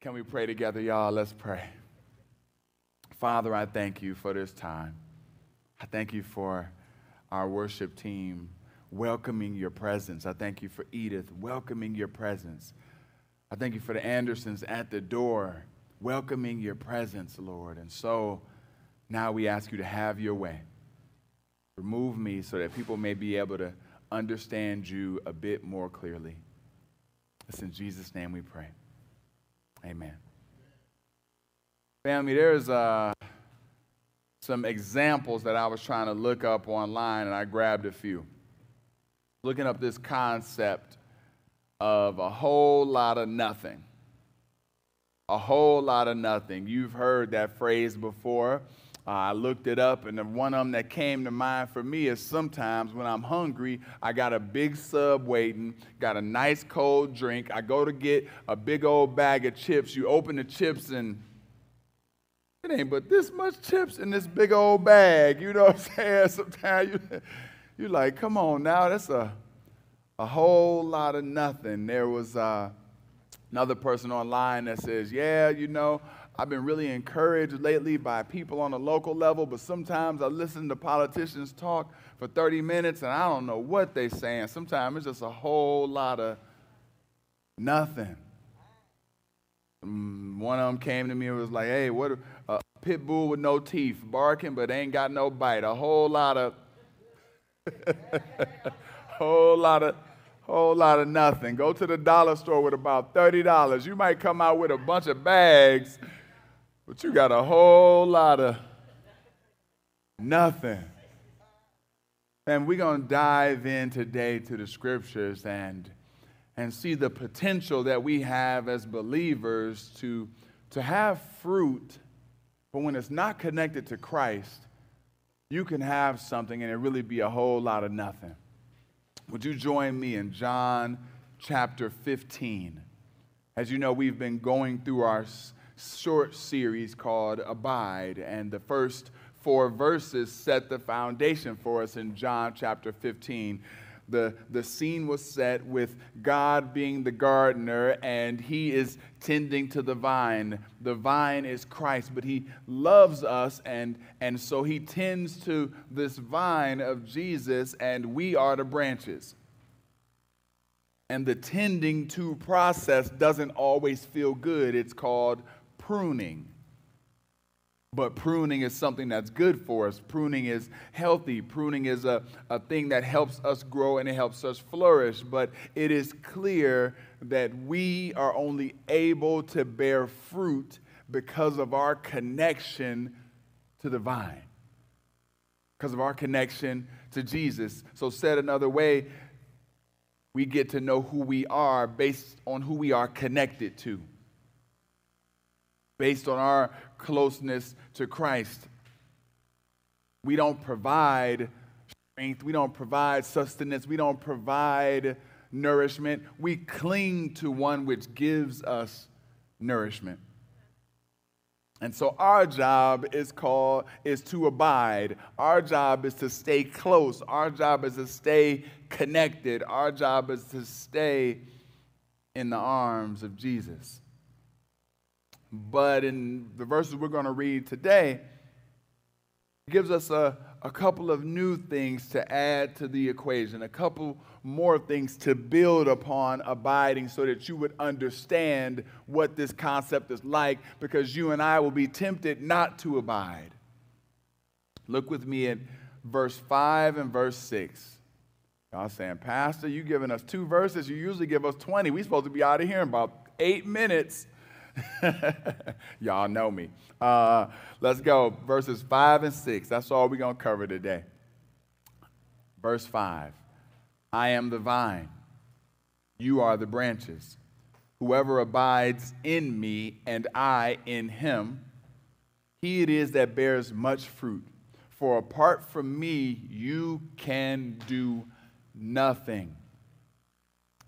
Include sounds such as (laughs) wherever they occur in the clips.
Can we pray together, y'all? Let's pray. Father, I thank you for this time. I thank you for our worship team welcoming your presence. I thank you for Edith welcoming your presence. I thank you for the Andersons at the door welcoming your presence, Lord. And so now we ask you to have your way. Remove me so that people may be able to understand you a bit more clearly. It's in Jesus' name we pray. Amen. Family, there's uh, some examples that I was trying to look up online, and I grabbed a few. Looking up this concept of a whole lot of nothing. A whole lot of nothing. You've heard that phrase before. Uh, I looked it up, and the one of them that came to mind for me is sometimes when I'm hungry, I got a big sub waiting, got a nice cold drink. I go to get a big old bag of chips. You open the chips, and it ain't but this much chips in this big old bag. You know what I'm (laughs) saying? Sometimes you, you're like, come on now, that's a, a whole lot of nothing. There was uh, another person online that says, yeah, you know, I've been really encouraged lately by people on a local level, but sometimes I listen to politicians talk for 30 minutes and I don't know what they're saying. Sometimes it's just a whole lot of nothing. Mm, one of them came to me and was like, hey, what a pit bull with no teeth, barking but ain't got no bite. A whole lot of, (laughs) whole lot of, whole lot of nothing. Go to the dollar store with about $30. You might come out with a bunch of bags but you got a whole lot of nothing. And we're going to dive in today to the scriptures and, and see the potential that we have as believers to, to have fruit, but when it's not connected to Christ, you can have something and it really be a whole lot of nothing. Would you join me in John chapter 15? As you know, we've been going through our short series called Abide. And the first four verses set the foundation for us in John chapter 15. The, the scene was set with God being the gardener and he is tending to the vine. The vine is Christ, but he loves us and, and so he tends to this vine of Jesus and we are the branches. And the tending to process doesn't always feel good. It's called pruning. But pruning is something that's good for us. Pruning is healthy. Pruning is a, a thing that helps us grow and it helps us flourish. But it is clear that we are only able to bear fruit because of our connection to the vine, because of our connection to Jesus. So, said another way, we get to know who we are based on who we are connected to based on our closeness to Christ. We don't provide strength, we don't provide sustenance, we don't provide nourishment. We cling to one which gives us nourishment. And so our job is called is to abide. Our job is to stay close. Our job is to stay connected. Our job is to stay in the arms of Jesus. But in the verses we're going to read today, it gives us a, a couple of new things to add to the equation, a couple more things to build upon abiding so that you would understand what this concept is like because you and I will be tempted not to abide. Look with me at verse 5 and verse 6. Y'all saying, Pastor, you giving us two verses. You usually give us 20. We're supposed to be out of here in about eight minutes. (laughs) Y'all know me. Uh, let's go. Verses 5 and 6. That's all we're going to cover today. Verse 5 I am the vine, you are the branches. Whoever abides in me and I in him, he it is that bears much fruit. For apart from me, you can do nothing.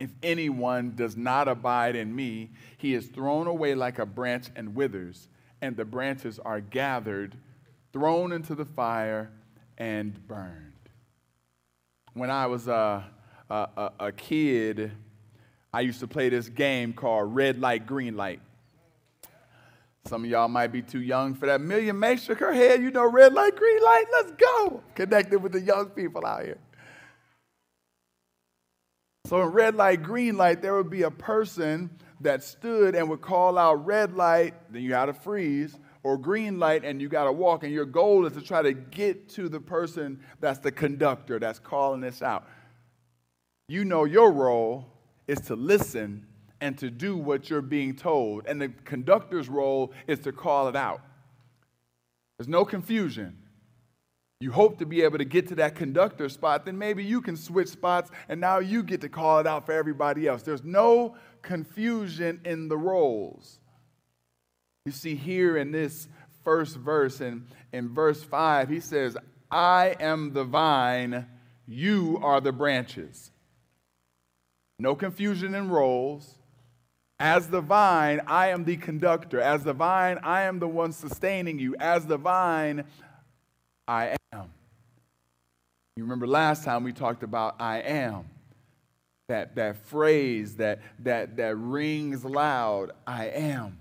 If anyone does not abide in me, he is thrown away like a branch and withers, and the branches are gathered, thrown into the fire, and burned. When I was a, a, a kid, I used to play this game called Red Light, Green Light. Some of y'all might be too young for that. Amelia May shook her head. You know, red light, green light, let's go. Connected with the young people out here. So in red light, green light, there would be a person that stood and would call out red light, then you got to freeze, or green light and you got to walk. And your goal is to try to get to the person that's the conductor that's calling this out. You know your role is to listen and to do what you're being told. And the conductor's role is to call it out. There's no confusion. You hope to be able to get to that conductor spot, then maybe you can switch spots and now you get to call it out for everybody else. There's no confusion in the roles. You see, here in this first verse, in, in verse 5, he says, I am the vine, you are the branches. No confusion in roles. As the vine, I am the conductor. As the vine, I am the one sustaining you. As the vine, I am. You remember last time we talked about I am. That, that phrase that, that, that rings loud I am.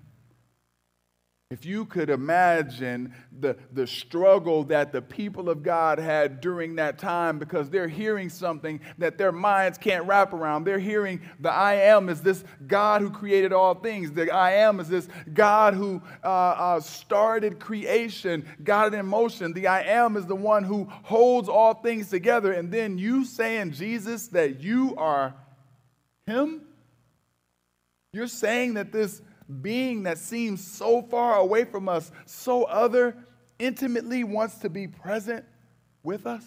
If you could imagine the, the struggle that the people of God had during that time because they're hearing something that their minds can't wrap around. They're hearing the I am is this God who created all things. The I am is this God who uh, uh, started creation, got it in motion. The I am is the one who holds all things together. And then you saying, Jesus, that you are Him? You're saying that this being that seems so far away from us, so other, intimately wants to be present with us,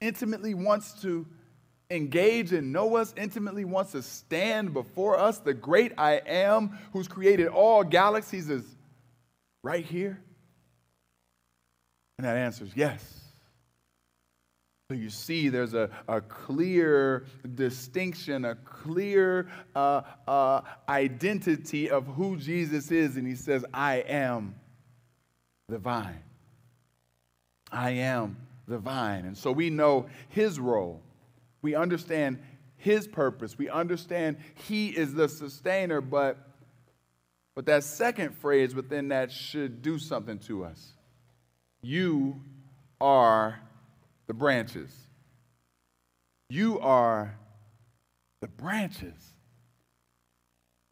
intimately wants to engage and know us, intimately wants to stand before us. The great I am who's created all galaxies is right here. And that answer is yes. So you see, there's a, a clear distinction, a clear uh, uh, identity of who Jesus is. And he says, I am the vine. I am the vine. And so we know his role. We understand his purpose. We understand he is the sustainer, but, but that second phrase within that should do something to us. You are the branches. You are the branches.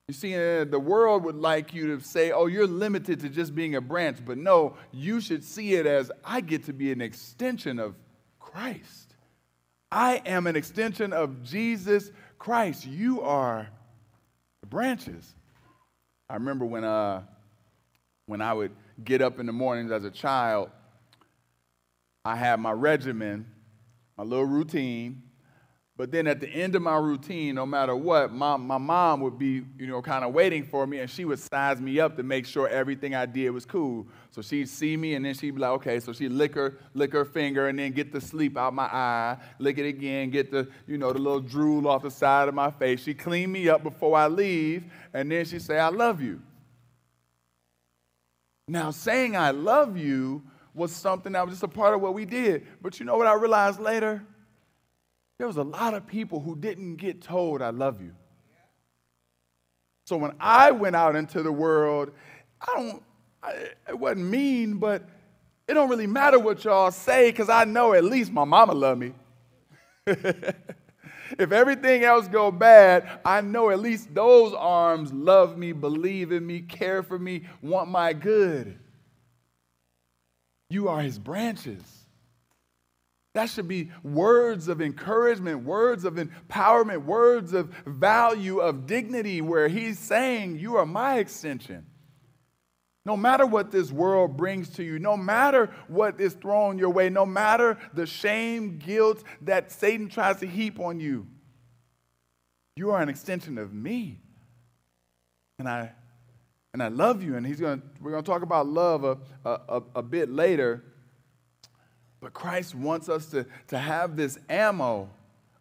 You see, uh, the world would like you to say, oh, you're limited to just being a branch. But no, you should see it as I get to be an extension of Christ. I am an extension of Jesus Christ. You are the branches. I remember when, uh, when I would get up in the mornings as a child I had my regimen, my little routine. But then at the end of my routine, no matter what, my, my mom would be, you know, kind of waiting for me and she would size me up to make sure everything I did was cool. So she'd see me and then she'd be like, okay, so she'd lick her, lick her finger and then get the sleep out my eye, lick it again, get the, you know, the little drool off the side of my face. She'd clean me up before I leave and then she'd say, I love you. Now, saying I love you was something that was just a part of what we did. But you know what I realized later? There was a lot of people who didn't get told, I love you. So when I went out into the world, I don't, I, it wasn't mean, but it don't really matter what y'all say because I know at least my mama love me. (laughs) if everything else go bad, I know at least those arms love me, believe in me, care for me, want my good. You are his branches. That should be words of encouragement, words of empowerment, words of value, of dignity, where he's saying, You are my extension. No matter what this world brings to you, no matter what is thrown your way, no matter the shame, guilt that Satan tries to heap on you, you are an extension of me. And I and I love you. And he's going to, we're going to talk about love a, a, a bit later. But Christ wants us to, to have this ammo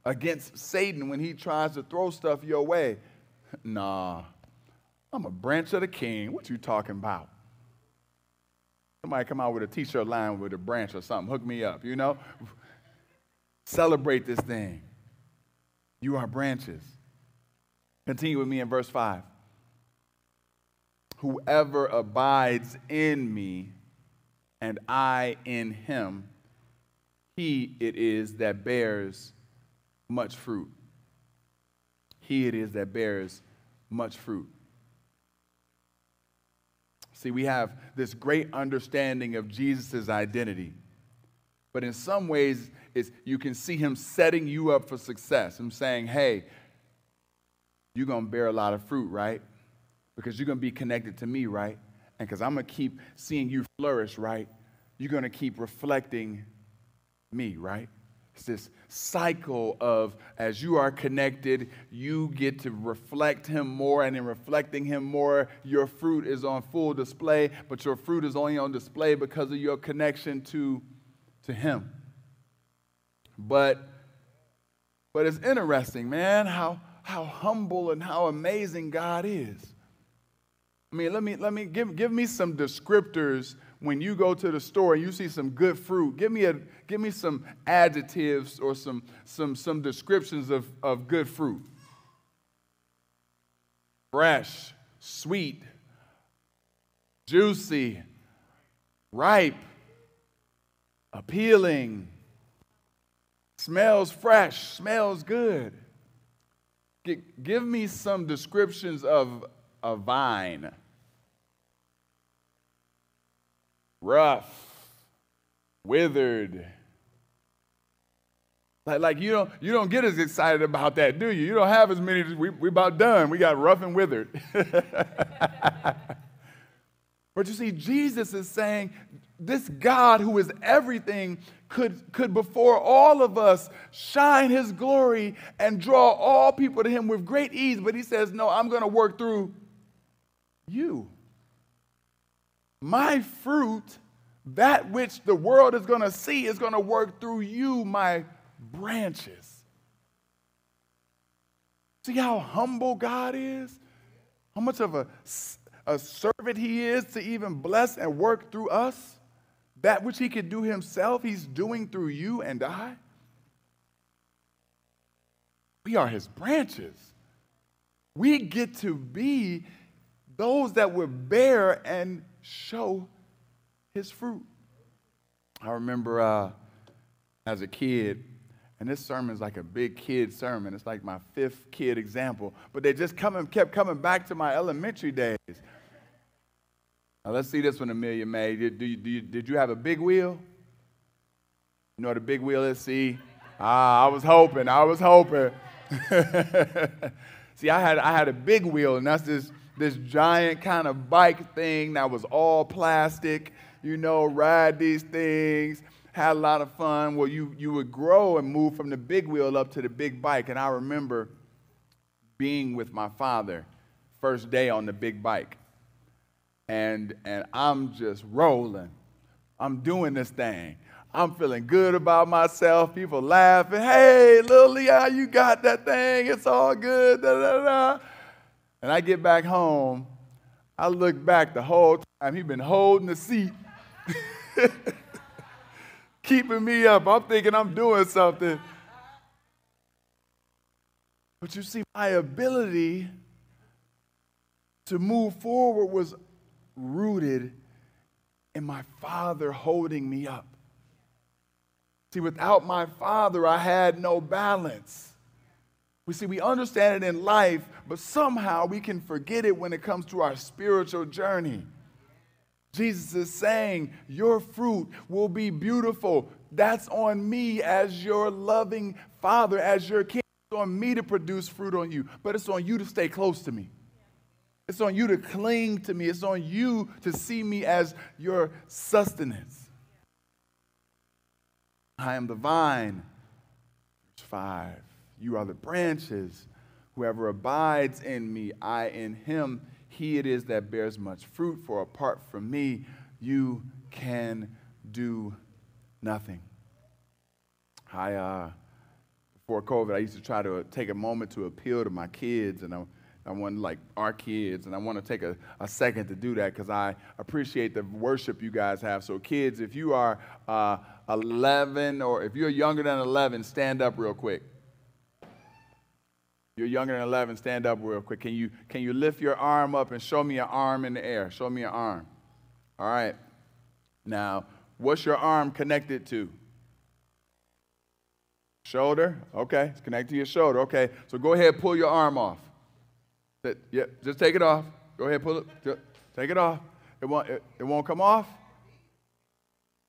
against Satan when he tries to throw stuff your way. (laughs) Nah, I'm a branch of the king. What you talking about? Somebody come out with a t-shirt line with a branch or something. Hook me up, you know? (laughs) Celebrate this thing. You are branches. Continue with me in verse 5. Whoever abides in me and I in him, he it is that bears much fruit. He it is that bears much fruit. See, we have this great understanding of Jesus' identity. But in some ways, it's, you can see him setting you up for success. Him saying, hey, you're going to bear a lot of fruit, right? Because you're going to be connected to me, right? And because I'm going to keep seeing you flourish, right? You're going to keep reflecting me, right? It's this cycle of as you are connected, you get to reflect Him more, and in reflecting Him more, your fruit is on full display, but your fruit is only on display because of your connection to, to Him. But, but it's interesting, man, how, how humble and how amazing God is. I mean, let me, let me give, give me some descriptors when you go to the store and you see some good fruit. Give me, a, give me some adjectives or some, some, some descriptions of, of good fruit. Fresh, sweet, juicy, ripe, appealing, smells fresh, smells good. Give me some descriptions of a vine. Rough, withered. Like, like you don't you don't get as excited about that, do you? You don't have as many. We we about done. We got rough and withered. (laughs) but you see, Jesus is saying this God who is everything could, could before all of us shine his glory and draw all people to him with great ease. But he says, No, I'm going to work through you. My fruit, that which the world is going to see, is going to work through you, my branches. See how humble God is? How much of a, a servant he is to even bless and work through us? That which he could do himself, he's doing through you and I. We are his branches. We get to be those that would bear and show his fruit. I remember uh, as a kid, and this sermon is like a big kid sermon. It's like my fifth kid example. But they just coming, kept coming back to my elementary days. Now let's see this one, Amelia May. Did, you, did, you, did you have a big wheel? You know what a big wheel is? See? Ah, I was hoping. I was hoping. (laughs) see, I had, I had a big wheel, and that's this, this giant kind of bike thing that was all plastic. You know, ride these things, had a lot of fun. Well, you, you would grow and move from the big wheel up to the big bike. And I remember being with my father first day on the big bike and, and I'm just rolling. I'm doing this thing. I'm feeling good about myself. People laughing. Hey, little Leah, you got that thing. It's all good. Da, da, da. And I get back home. I look back the whole time. He's been holding the seat, (laughs) keeping me up. I'm thinking I'm doing something. But you see, my ability to move forward was rooted in my father holding me up. See, without my father, I had no balance. We see, we understand it in life, but somehow we can forget it when it comes to our spiritual journey. Jesus is saying, Your fruit will be beautiful. That's on me as your loving father, as your king. It's on me to produce fruit on you, but it's on you to stay close to me. It's on you to cling to me. It's on you to see me as your sustenance. I am the vine. Verse 5. You are the branches. Whoever abides in me, I in him, he it is that bears much fruit, for apart from me, you can do nothing. I, uh, before COVID, I used to try to take a moment to appeal to my kids, and I I want like our kids, and I want to take a, a second to do that because I appreciate the worship you guys have. So, kids, if you are uh, 11 or if you're younger than 11, stand up real quick. You're younger than 11, stand up real quick. Can you, can you lift your arm up and show me your arm in the air? Show me your arm. All right. Now, what's your arm connected to? Shoulder? Okay, it's connected to your shoulder. Okay, so go ahead, pull your arm off. Yeah, just take it off. Go ahead, pull it. Take it off. It won't, it, it won't come off.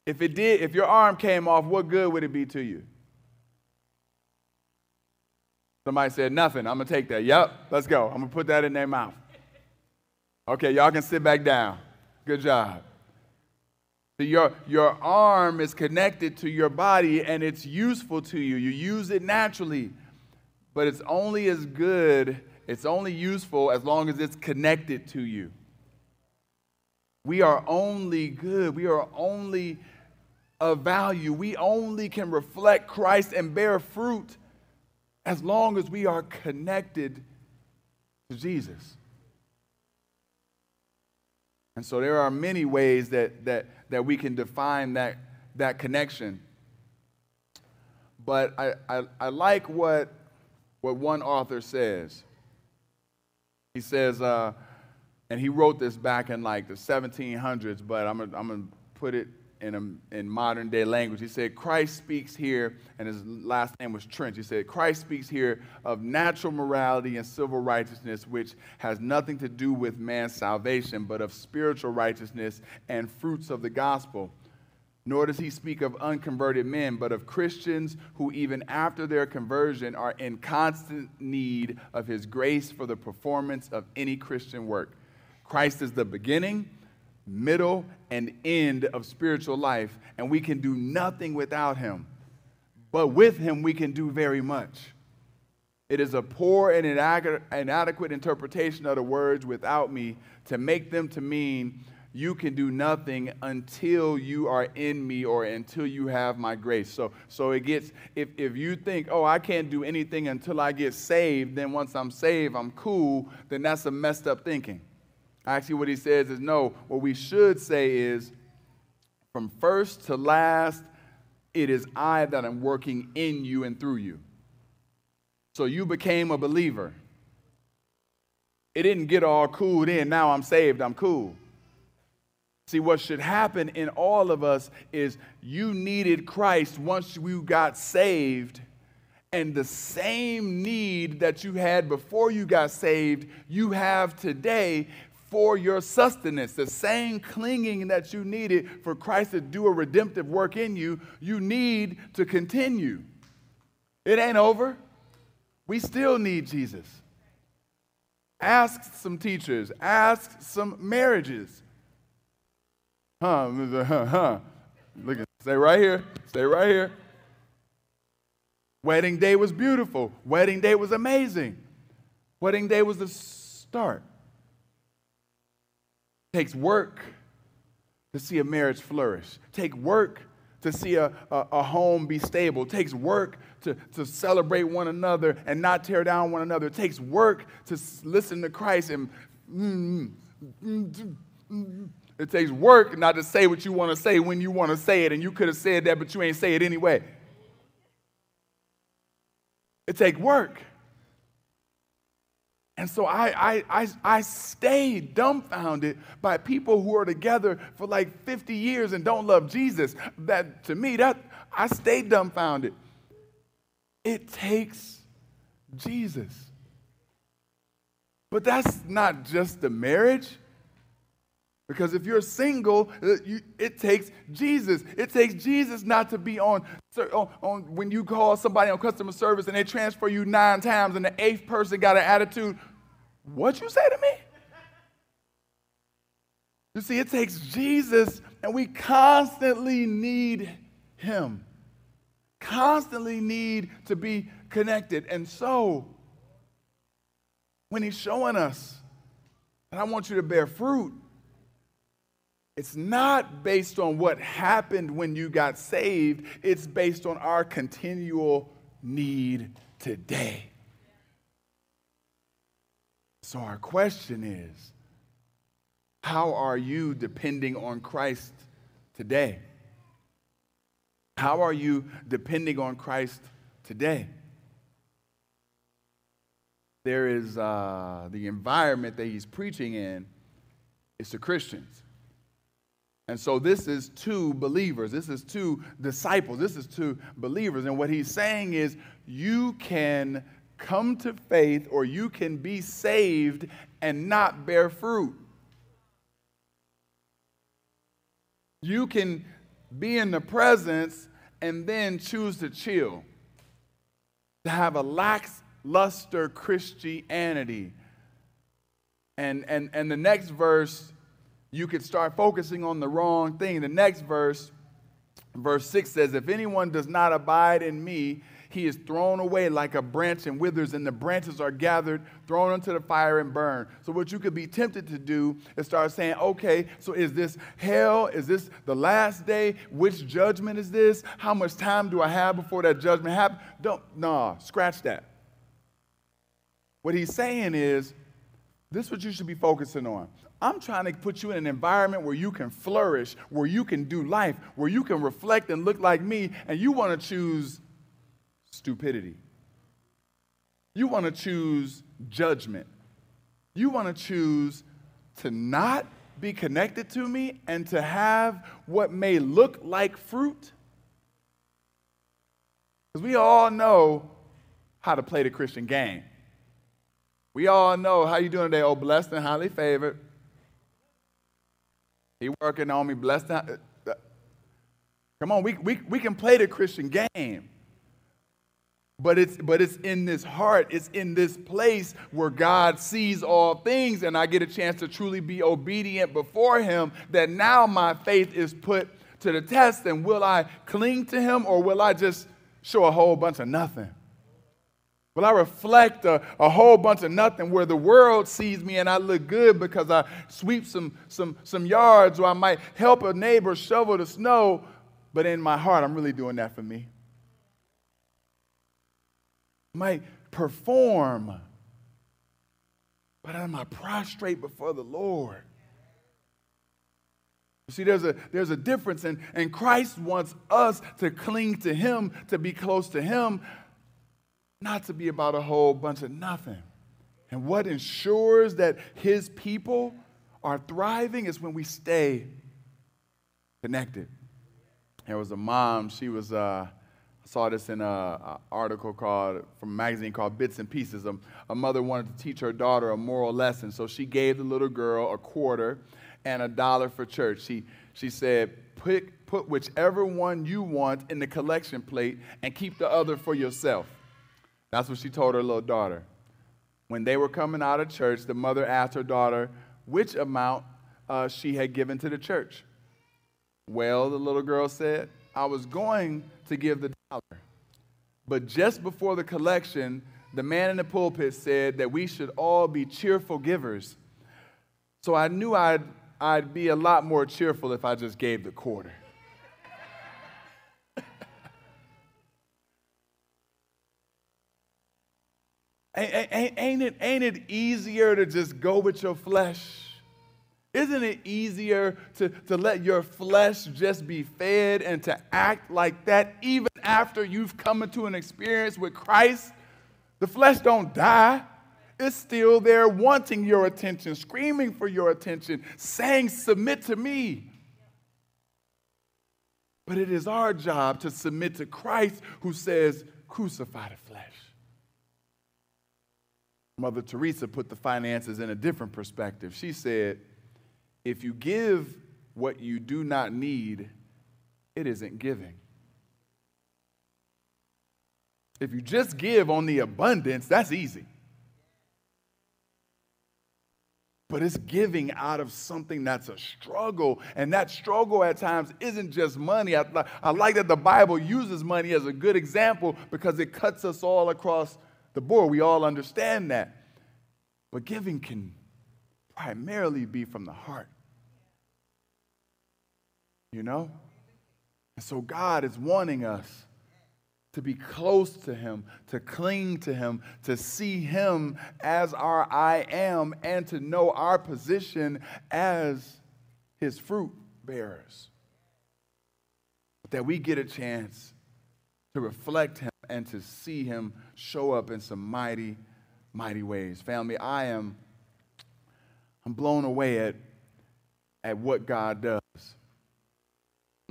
If it did, if your arm came off, what good would it be to you? Somebody said nothing. I'm gonna take that. Yep, let's go. I'm gonna put that in their mouth. Okay, y'all can sit back down. Good job. So your, your arm is connected to your body and it's useful to you. You use it naturally, but it's only as good, it's only useful as long as it's connected to you. We are only good. We are only of value. We only can reflect Christ and bear fruit as long as we are connected to Jesus. And so there are many ways that, that, that we can define that, that connection. But I, I, I like what, what one author says. He says, uh, and he wrote this back in like the 1700s, but I'm going to put it in, a, in modern day language. He said, Christ speaks here, and his last name was Trench. He said, Christ speaks here of natural morality and civil righteousness, which has nothing to do with man's salvation, but of spiritual righteousness and fruits of the gospel. Nor does he speak of unconverted men, but of Christians who, even after their conversion, are in constant need of his grace for the performance of any Christian work. Christ is the beginning middle, and end of spiritual life, and we can do nothing without him. But with him, we can do very much. It is a poor and inadequate interpretation of the words without me to make them to mean you can do nothing until you are in me or until you have my grace. So, so it gets, if, if you think, oh, I can't do anything until I get saved, then once I'm saved, I'm cool, then that's a messed up thinking. Actually, what he says is no, what we should say is from first to last, it is I that am working in you and through you. So you became a believer. It didn't get all cooled in. Now I'm saved, I'm cool. See, what should happen in all of us is you needed Christ once you got saved, and the same need that you had before you got saved, you have today for your sustenance. The same clinging that you needed for Christ to do a redemptive work in you, you need to continue. It ain't over. We still need Jesus. Ask some teachers, ask some marriages. Huh, (laughs) huh, huh. Look, at stay right here, stay right here. Wedding day was beautiful. Wedding day was amazing. Wedding day was the start takes work to see a marriage flourish. Take work to see a, a, a, home be stable. It takes work to, to celebrate one another and not tear down one another. It takes work to listen to Christ and mm, mm, mm, it takes work not to say what you want to say when you want to say it, and you could have said that, but you ain't say it anyway. It takes work. And so I, I, I, I stay dumbfounded by people who are together for like 50 years and don't love Jesus. That to me, that I stay dumbfounded. It takes Jesus. But that's not just the marriage. Because if you're single, uh, it takes Jesus. It takes Jesus not to be on, on, on, when you call somebody on customer service and they transfer you nine times and the eighth person got an attitude what you say to me? You see, it takes Jesus, and we constantly need him. Constantly need to be connected. And so, when he's showing us, and I want you to bear fruit, it's not based on what happened when you got saved, it's based on our continual need today. So, our question is how are you depending on Christ today? How are you depending on Christ today? there is uh, the environment that he's preaching in is to Christians. And so this is to believers. This is to disciples. This is to believers. And what he's saying is you can come to faith or you can be saved and not bear fruit. You can be in the presence and then choose to chill, to have a lackluster Christianity. And, and, and the next verse, you could start focusing on the wrong thing. The next verse, verse 6 says, If anyone does not abide in me, he is thrown away like a branch and withers, and the branches are gathered, thrown into the fire, and burned. So, what you could be tempted to do is start saying, okay, so is this hell? Is this the last day? Which judgment is this? How much time do I have before that judgment happens? Don't, nah, scratch that. What he's saying is, this is what you should be focusing on. I'm trying to put you in an environment where you can flourish, where you can do life, where you can reflect and look like me, and you want to choose stupidity. You want to choose judgment. You want to choose to not be connected to me and to have what may look like fruit. Because we all know how to play the Christian game. We all know how you doing today. Oh, blessed and highly favored. He working on me, blessed. And, uh, uh, come on, we, we, we can play the Christian game. But it's, but it's in this heart, it's in this place where God sees all things, and I get a chance to truly be obedient before Him. That now my faith is put to the test, and will I cling to Him or will I just show a whole bunch of nothing? Will I reflect a, a whole bunch of nothing where the world sees me and I look good because I sweep some, some, some yards or I might help a neighbor shovel the snow, but in my heart, I'm really doing that for me? Might perform, but I prostrate before the Lord? See, there's a, there's a difference, and, and Christ wants us to cling to Him, to be close to Him, not to be about a whole bunch of nothing. And what ensures that His people are thriving is when we stay connected. There was a mom, she was. Uh, saw this in an article called from a magazine called Bits and Pieces. A, a, mother wanted to teach her daughter a moral lesson, so she gave the little girl a quarter and a dollar for church. She, she said, put, put whichever one you want in the collection plate and keep the other for yourself. That's what she told her little daughter. When they were coming out of church, the mother asked her daughter which amount uh, she had given to the church. Well, the little girl said, I was going to give the dollar. But just before the collection, the man in the pulpit said that we should all be cheerful givers. So I knew I'd, I'd be a lot more cheerful if I just gave the quarter. (laughs) ain't, it, ain't it easier to just go with your flesh? Isn't it easier to, to let your flesh just be fed and to act like that even after you've come into an experience with Christ? The flesh don't die. It's still there wanting your attention, screaming for your attention, saying, Submit to me. But it is our job to submit to Christ who says, Crucify the flesh. Mother Teresa put the finances in a different perspective. She said, if you give what you do not need, it isn't giving. If you just give on the abundance, that's easy. But it's giving out of something that's a struggle. And that struggle at times isn't just money. I, I like that the Bible uses money as a good example because it cuts us all across the board. We all understand that. But giving can primarily be from the heart. You know? And so God is wanting us to be close to Him, to cling to Him, to see Him as our I am, and to know our position as His fruit bearers. That we get a chance to reflect Him and to see Him show up in some mighty mighty ways. Family, I am I'm blown away at, at what God does.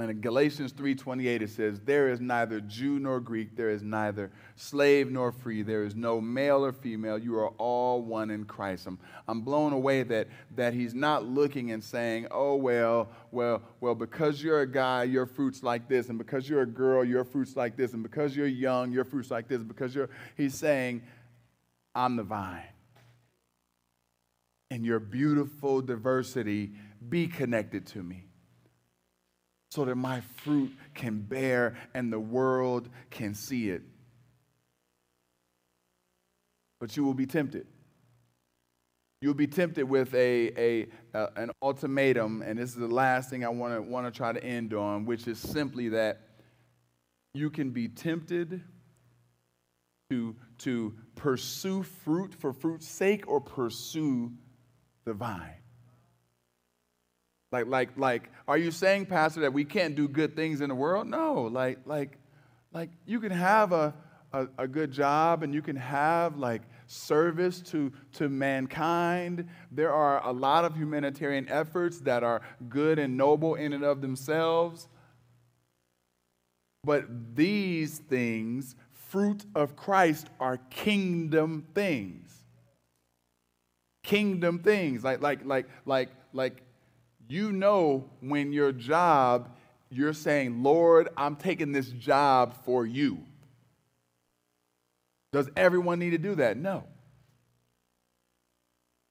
And in Galatians 3:28 it says, "There is neither Jew nor Greek, there is neither slave nor free, there is no male or female. You are all one in Christ." I'm, I'm blown away that that he's not looking and saying, "Oh well, well, well, because you're a guy, your fruit's like this, and because you're a girl, your fruit's like this, and because you're young, your fruit's like this." Because you're, he's saying, "I'm the vine." And your beautiful diversity, be connected to me so that my fruit can bear and the world can see it. But you will be tempted. You'll be tempted with a, a, a an ultimatum, and this is the last thing I want to want to try to end on, which is simply that you can be tempted to, to pursue fruit for fruit's sake or pursue the vine. Like, like, like, are you saying, Pastor, that we can't do good things in the world? No, like, like, like you can have a, a, a good job and you can have like service to, to mankind. There are a lot of humanitarian efforts that are good and noble in and of themselves. But these things, fruit of Christ, are kingdom things. Kingdom things. Like, like, like, like, like you know when your job, you're saying, Lord, I'm taking this job for you. Does everyone need to do that? No.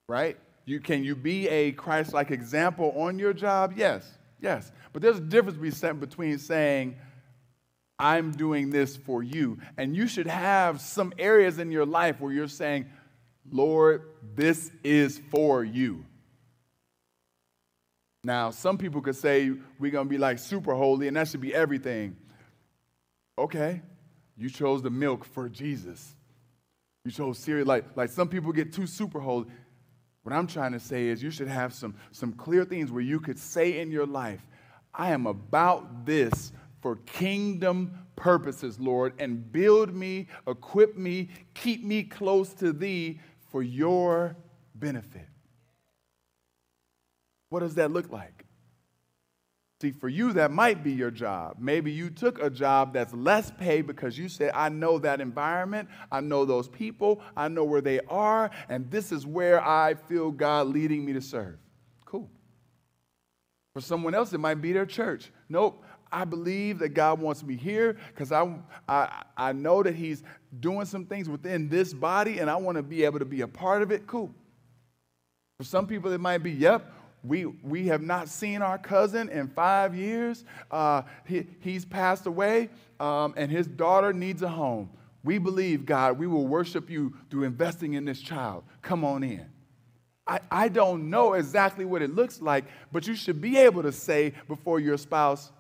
Right? You, can you be a Christ like example on your job? Yes, yes. But there's a difference between saying, I'm doing this for you. And you should have some areas in your life where you're saying, Lord, this is for you. Now, some people could say we're going to be like super holy and that should be everything. Okay, you chose the milk for Jesus. You chose cereal. Like, like some people get too super holy. What I'm trying to say is you should have some, some clear things where you could say in your life, I am about this for kingdom purposes, Lord, and build me, equip me, keep me close to thee for your benefit. What does that look like? See, for you, that might be your job. Maybe you took a job that's less pay because you said, I know that environment, I know those people, I know where they are, and this is where I feel God leading me to serve. Cool. For someone else, it might be their church. Nope, I believe that God wants me here because I, I, I know that He's doing some things within this body and I want to be able to be a part of it. Cool. For some people, it might be, yep, we, we have not seen our cousin in five years. Uh, he, he's passed away, um, and his daughter needs a home. We believe, God, we will worship you through investing in this child. Come on in. I, I don't know exactly what it looks like, but you should be able to say before your spouse,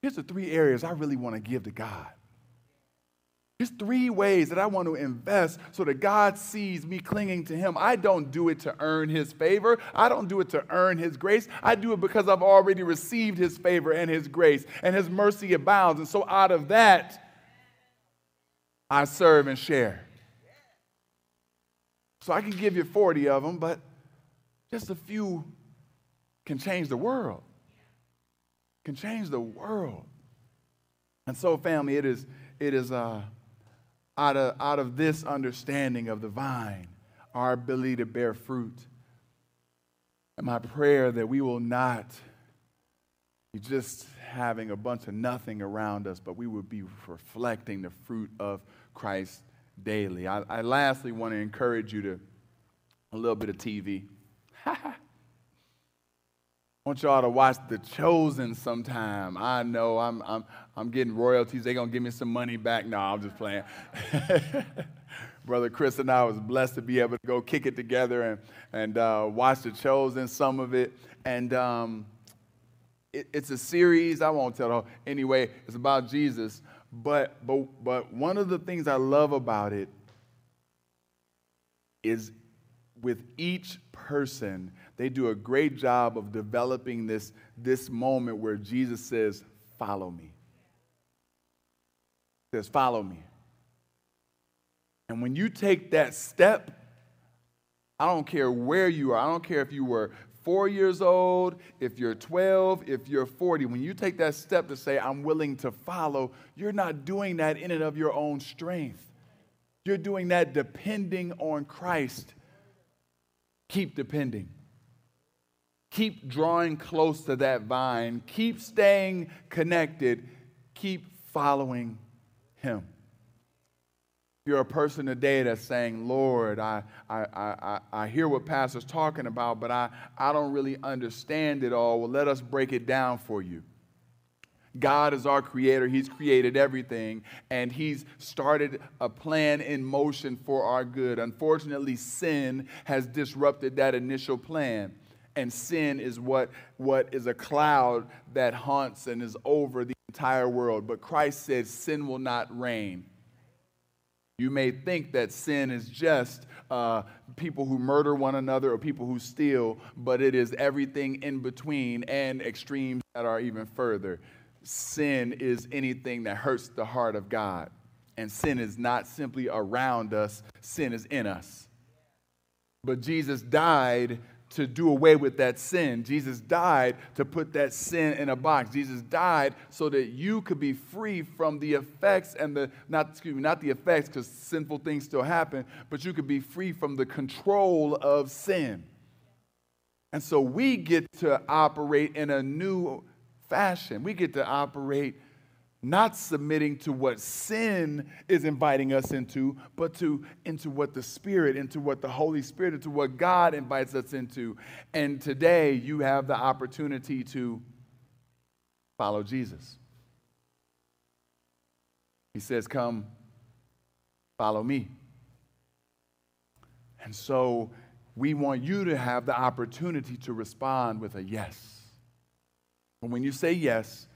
here's the three areas I really want to give to God. There's three ways that I want to invest so that God sees me clinging to Him. I don't do it to earn His favor. I don't do it to earn His grace. I do it because I've already received His favor and His grace, and His mercy abounds. And so out of that, I serve and share. So I can give you 40 of them, but just a few can change the world. Can change the world. And so, family, it is, it is, uh, out of, out of this understanding of the vine, our ability to bear fruit. And my prayer that we will not be just having a bunch of nothing around us, but we will be reflecting the fruit of Christ daily. I, I lastly want to encourage you to a little bit of TV. (laughs) I want y'all to watch The Chosen sometime. I know I'm, I'm, I'm getting royalties. They're going to give me some money back. No, I'm just playing. (laughs) Brother Chris and I was blessed to be able to go kick it together and, and uh, watch The Chosen, some of it. And um, it, it's a series. I won't tell the Anyway, it's about Jesus. But, but, but one of the things I love about it is with each person, they do a great job of developing this, this moment where Jesus says, Follow me. He says, Follow me. And when you take that step, I don't care where you are, I don't care if you were four years old, if you're 12, if you're 40, when you take that step to say, I'm willing to follow, you're not doing that in and of your own strength. You're doing that depending on Christ. Keep depending. Keep drawing close to that vine. Keep staying connected. Keep following Him. If you're a person today that's saying, Lord, I, I, I, I hear what Pastor's talking about, but I, I don't really understand it all. Well, let us break it down for you. God is our creator. He's created everything, and He's started a plan in motion for our good. Unfortunately, sin has disrupted that initial plan. And sin is what, what is a cloud that haunts and is over the entire world. But Christ says Sin will not reign. You may think that sin is just uh, people who murder one another or people who steal, but it is everything in between and extremes that are even further. Sin is anything that hurts the heart of God. And sin is not simply around us, sin is in us. But Jesus died to do away with that sin. Jesus died to put that sin in a box. Jesus died so that you could be free from the effects and the not excuse me, not the effects because sinful things still happen, but you could be free from the control of sin. And so we get to operate in a new fashion. We get to operate not submitting to what sin is inviting us into, but to into what the Spirit, into what the Holy Spirit, into what God invites us into. And today you have the opportunity to follow Jesus. He says, Come, follow me. And so we want you to have the opportunity to respond with a yes. And when you say yes,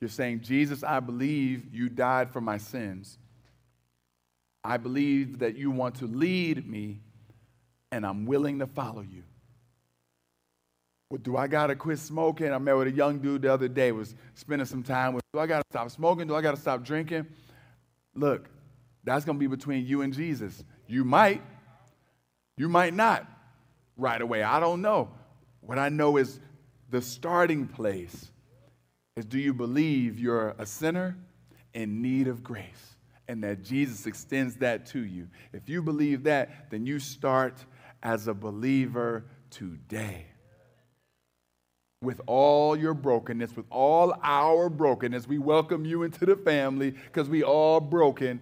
you're saying, Jesus, I believe you died for my sins. I believe that you want to lead me, and I'm willing to follow you. Well, do I got to quit smoking? I met with a young dude the other day, was spending some time with, do I got to stop smoking? Do I got to stop drinking? Look, that's to be between you and Jesus. You might, you might not right away. I don't know. What I know is the starting place is do you believe you're a sinner in need of grace and that Jesus extends that to you? If you believe that, then you start as a believer today. With all your brokenness, with all our brokenness, we welcome you into the family because we all broken,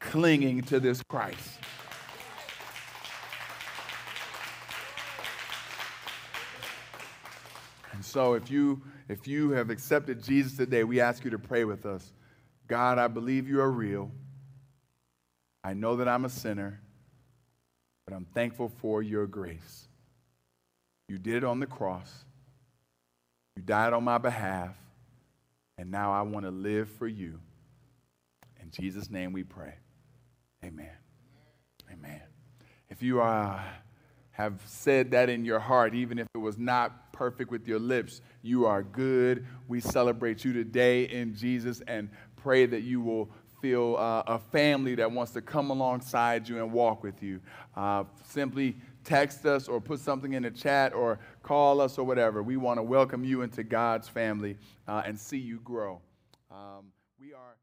clinging to this Christ. So if you if you have accepted Jesus today, we ask you to pray with us. God, I believe you are real. I know that I'm a sinner, but I'm thankful for your grace. You did it on the cross. You died on my behalf. And now I want to live for you. In Jesus' name we pray. Amen. Amen. If you are have said that in your heart, even if was not perfect with your lips, you are good. We celebrate you today in Jesus and pray that you will feel uh, a family that wants to come alongside you and walk with you. Uh, simply text us or put something in the chat or call us or whatever. We want to welcome you into God's family uh, and see you grow. Um, we are.